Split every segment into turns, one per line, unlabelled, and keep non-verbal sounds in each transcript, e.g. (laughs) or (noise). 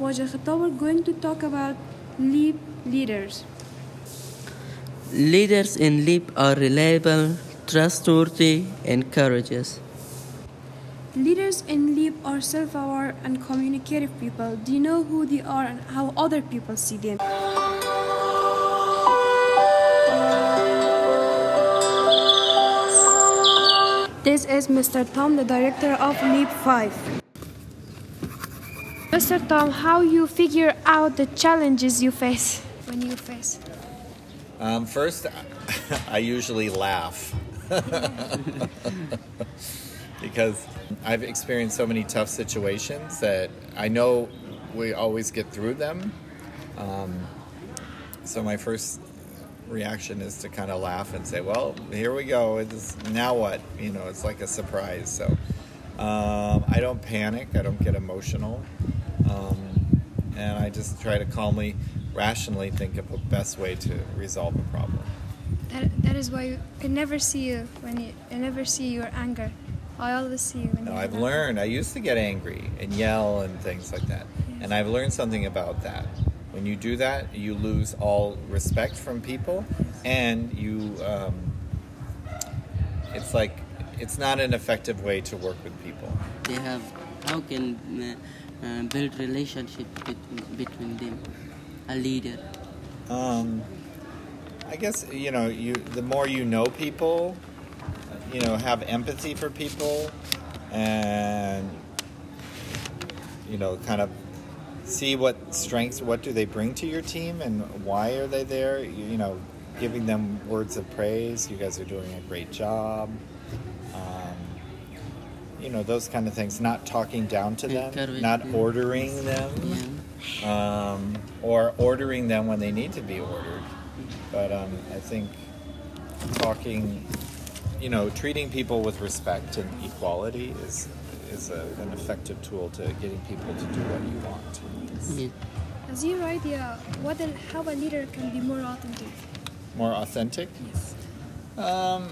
Today, me, Nargis Atayi and Khwaga Khatab are going to talk about LEAP leaders.
Leaders in LEAP are reliable, trustworthy, and courageous.
Leaders in LEAP are self-aware and communicative people. They know who they are and how other people see them. This is Mr. Tom, the director of LEAP 5. Mr. Tom, how you figure out the challenges you face when you face?
Um, first, (laughs) I usually laugh (laughs) because I've experienced so many tough situations that I know we always get through them. Um, so my first reaction is to kind of laugh and say, "Well, here we go. It's, now what?" You know, it's like a surprise. So um, I don't panic. I don't get emotional, um, and I just try to calmly, rationally think of the best way to resolve a problem.
That, that is why you can never see you when you I never see your anger. I always see you when
No,
you
I've learned. I used to get angry and yell and things like that, and I've learned something about that. When you do that, you lose all respect from people, and you. Um, it's like it's not an effective way to work with people.
They have how can uh, uh, build relationship between, between them, a leader.
Um, I guess you know you. The more you know people, you know, have empathy for people, and you know, kind of see what strengths, what do they bring to your team, and why are they there. You, you know, giving them words of praise. You guys are doing a great job. Um, you know those kind of things. Not talking down to them, not ordering them
Yeah.
um, or ordering them when they need to be ordered. But um, I think talking, you know, treating people with respect and equality is is a, an effective tool to getting people to do what you want.
Yeah.
Has your idea what and how a leader can be more authentic?
More authentic.
Yes.
Um,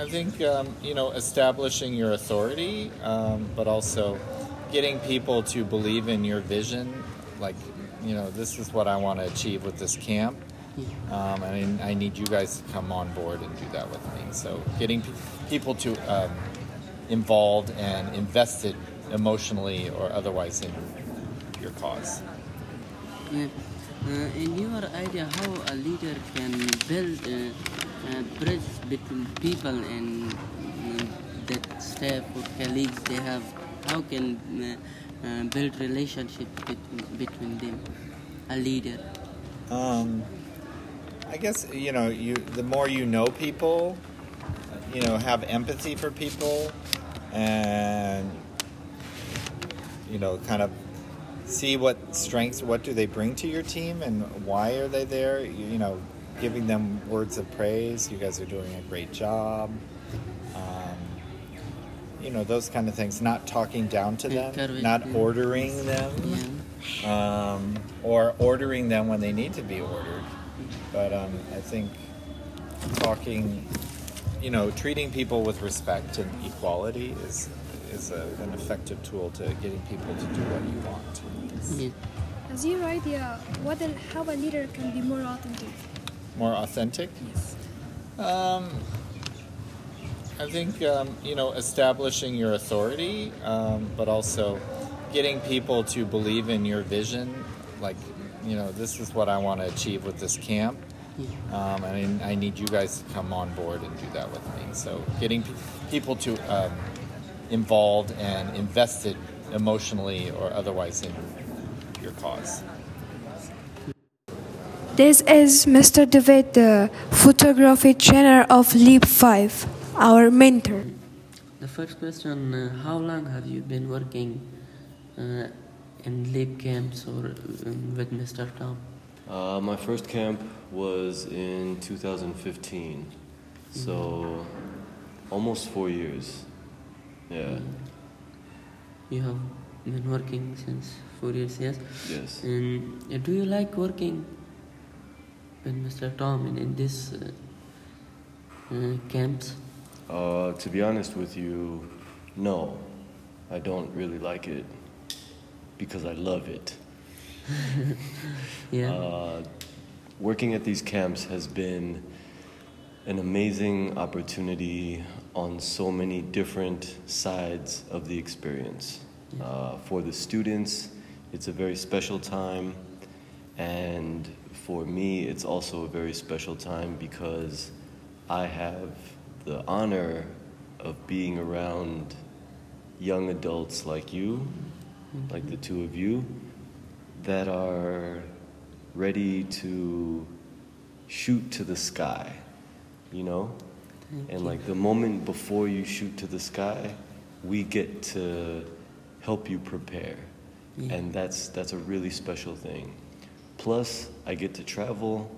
I think um, you know establishing your authority, um, but also getting people to believe in your vision. Like, you know, this is what I want to achieve with this camp, um, and I, I need you guys to come on board and do that with me. So, getting pe- people to um, involved and invested emotionally or otherwise in your cause.
Yeah. Uh, in your idea, how a leader can build uh, a bridge between people and uh, that staff or colleagues they have, how can uh, uh, build relationship between, between them, a leader?
Um, I guess you know you. The more you know people, you know, have empathy for people, and you know, kind of see what strengths, what do they bring to your team, and why are they there. You, you know, giving them words of praise. You guys are doing a great job. Um, you know those kind of things. Not talking down to them, not ordering them um, or ordering them when they need to be ordered. But um, I think talking, you know, treating people with respect and equality is is a, an effective tool to getting people to do what you want.
Yeah.
Has your idea what and how a leader can be more authentic?
More authentic.
Yes.
Um, I think um, you know establishing your authority, um, but also getting people to believe in your vision. Like, you know, this is what I want to achieve with this camp, um, and I, I need you guys to come on board and do that with me. So, getting pe- people to um, involved and invested emotionally or otherwise in your cause.
This is Mr. David, the photography trainer of Leap 5, our mentor.
The first question: uh, How long have you been working uh, in leap camps or um, with Mr. Tom?
Uh, my first camp was in 2015, so almost four years. Yeah.
You have been working since four years, yes.
Yes.
And uh, do you like working with Mr. Tom in, in this uh, uh, camps?
Uh, to be honest with you, no. I don't really like it because I love it. (laughs)
Yeah.
Uh, working at these camps has been an amazing opportunity on so many different sides of the experience. Uh, for the students, it's a very special time, and for me, it's also a very special time because I have the honor of being around young adults like you, like the two of you, that are ready to shoot to the sky, you know? and like the moment before you shoot to the sky, we get to help you prepare.
Yeah.
And that's that's a really special thing. Plus, I get to travel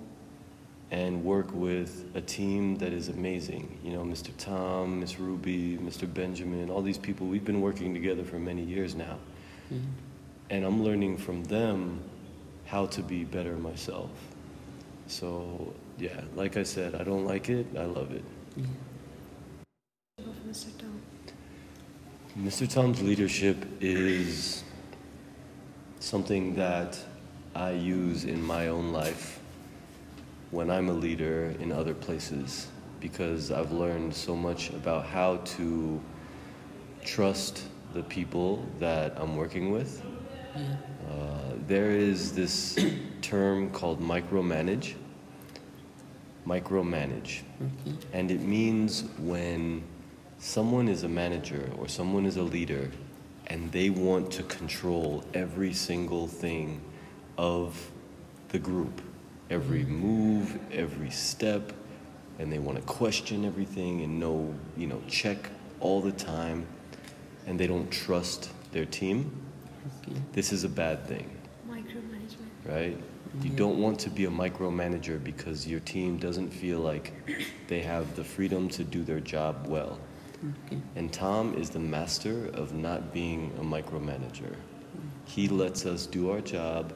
and work with a team that is amazing. You know, Mr. Tom, Miss Ruby, Mr. Benjamin, all these people, we've been working together for many years now. Mm-hmm. And I'm learning from them how to be better myself. So, yeah, like I said, I don't like it, I love it.
Mr. Tom.
Mr. Tom's leadership is something that I use in my own life when I'm a leader in other places because I've learned so much about how to trust the people that I'm working with. Uh, there is this (coughs) term called micromanage. Micromanage. And it means when someone is a manager or someone is a leader and they want to control every single thing of the group, every move, every step, and they want to question everything and know, you know, check all the time, and they don't trust their team, this is a bad thing
Micromanagement.
right? You don't want to be a micromanager because your team doesn't feel like they have the freedom to do their job well.
Okay.
And Tom is the master of not being a micromanager. He lets us do our job,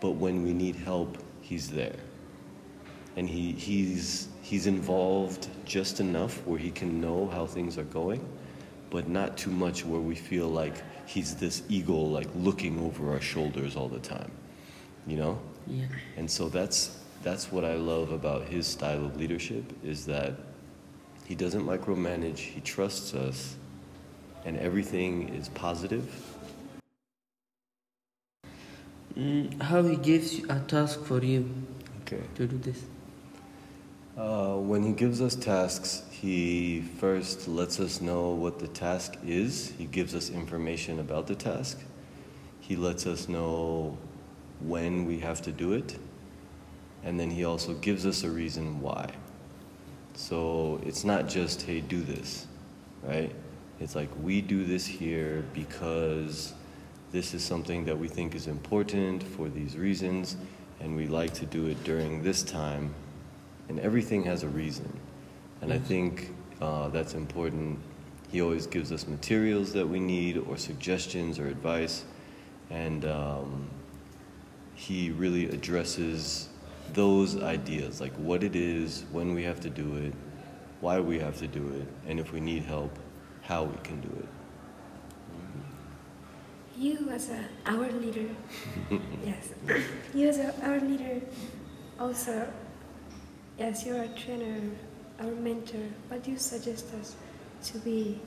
but when we need help, he's there. And he, he's, he's involved just enough where he can know how things are going, but not too much where we feel like he's this eagle, like looking over our shoulders all the time. You know?
Yeah.
And so that's that's what I love about his style of leadership is that he doesn't micromanage, he trusts us, and everything is positive.
Mm, how he gives you a task for you
Okay.
to do this?
Uh, when he gives us tasks, he first lets us know what the task is. He gives us information about the task. He lets us know when we have to do it. And then he also gives us a reason why. So it's not just, hey, do this, right? It's like, we do this here because this is something that we think is important for these reasons, and we like to do it during this time and everything has a reason. And I think uh, that's important. He always gives us materials that we need, or suggestions, or advice, and um, he really addresses those ideas, like what it is, when we have to do it, why we have to do it, and if we need help, how we can do it.
You as a, our leader, (laughs) yes, you as a, our leader, also, yes, you're a trainer, our mentor. What do you suggest us to be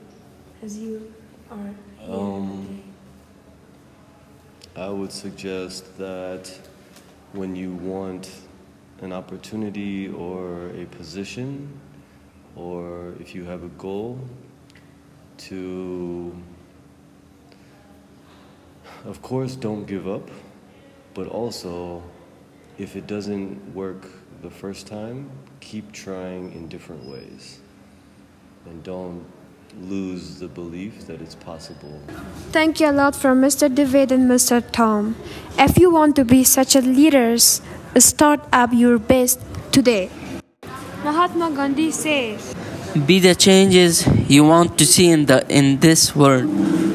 as you are here
Um,
today?
I would suggest that when you want an opportunity or a position, or if you have a goal, to, of course, don't give up, but also, if it doesn't work the first time, keep trying in different ways. And don't lose the belief that it's possible
Thank you a lot from Mr. David and Mr. Tom. If you want to be such a leaders, start up your best today. Mahatma Gandhi says,
Be the changes you want to see in the in this world.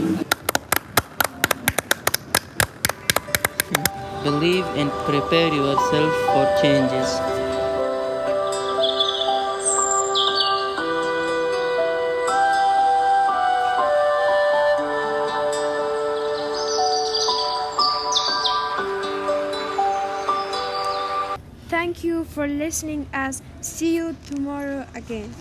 and prepare yourself for changes.
Thank you for listening As See you tomorrow again.